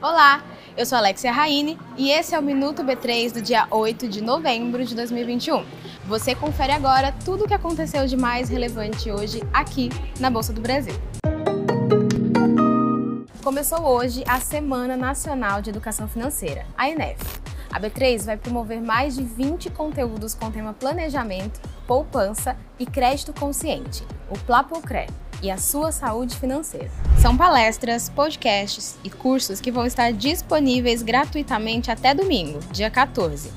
Olá, eu sou Alexia Raine e esse é o Minuto B3 do dia 8 de novembro de 2021. Você confere agora tudo o que aconteceu de mais relevante hoje aqui na Bolsa do Brasil. Começou hoje a Semana Nacional de Educação Financeira, a ENEF. A B3 vai promover mais de 20 conteúdos com tema planejamento, poupança e crédito consciente, o Plapocré, e a sua saúde financeira. São palestras, podcasts e cursos que vão estar disponíveis gratuitamente até domingo, dia 14.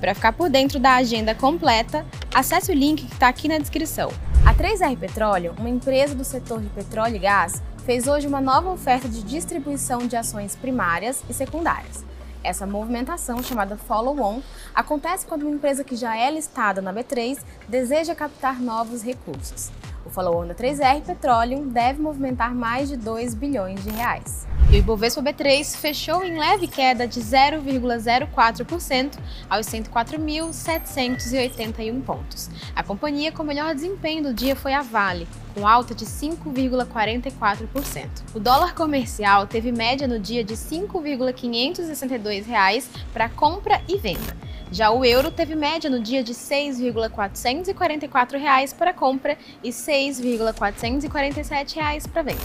Para ficar por dentro da agenda completa, acesse o link que está aqui na descrição. A 3R Petróleo, uma empresa do setor de petróleo e gás, fez hoje uma nova oferta de distribuição de ações primárias e secundárias. Essa movimentação, chamada follow-on, acontece quando uma empresa que já é listada na B3 deseja captar novos recursos. O follow-on da 3R Petroleum deve movimentar mais de 2 bilhões de reais. E o Ibovespa B3 fechou em leve queda de 0,04% aos 104.781 pontos. A companhia com melhor desempenho do dia foi a Vale, com alta de 5,44%. O dólar comercial teve média no dia de R$ 5,562 para compra e venda. Já o euro teve média no dia de R$ 6,444 para compra e R$ 6,447 para venda.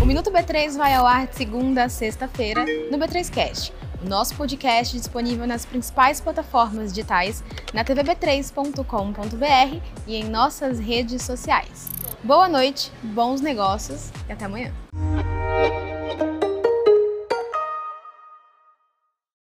O Minuto B3 vai ao ar de segunda a sexta-feira no B3Cast, o nosso podcast disponível nas principais plataformas digitais, na tvb3.com.br e em nossas redes sociais. Boa noite, bons negócios e até amanhã.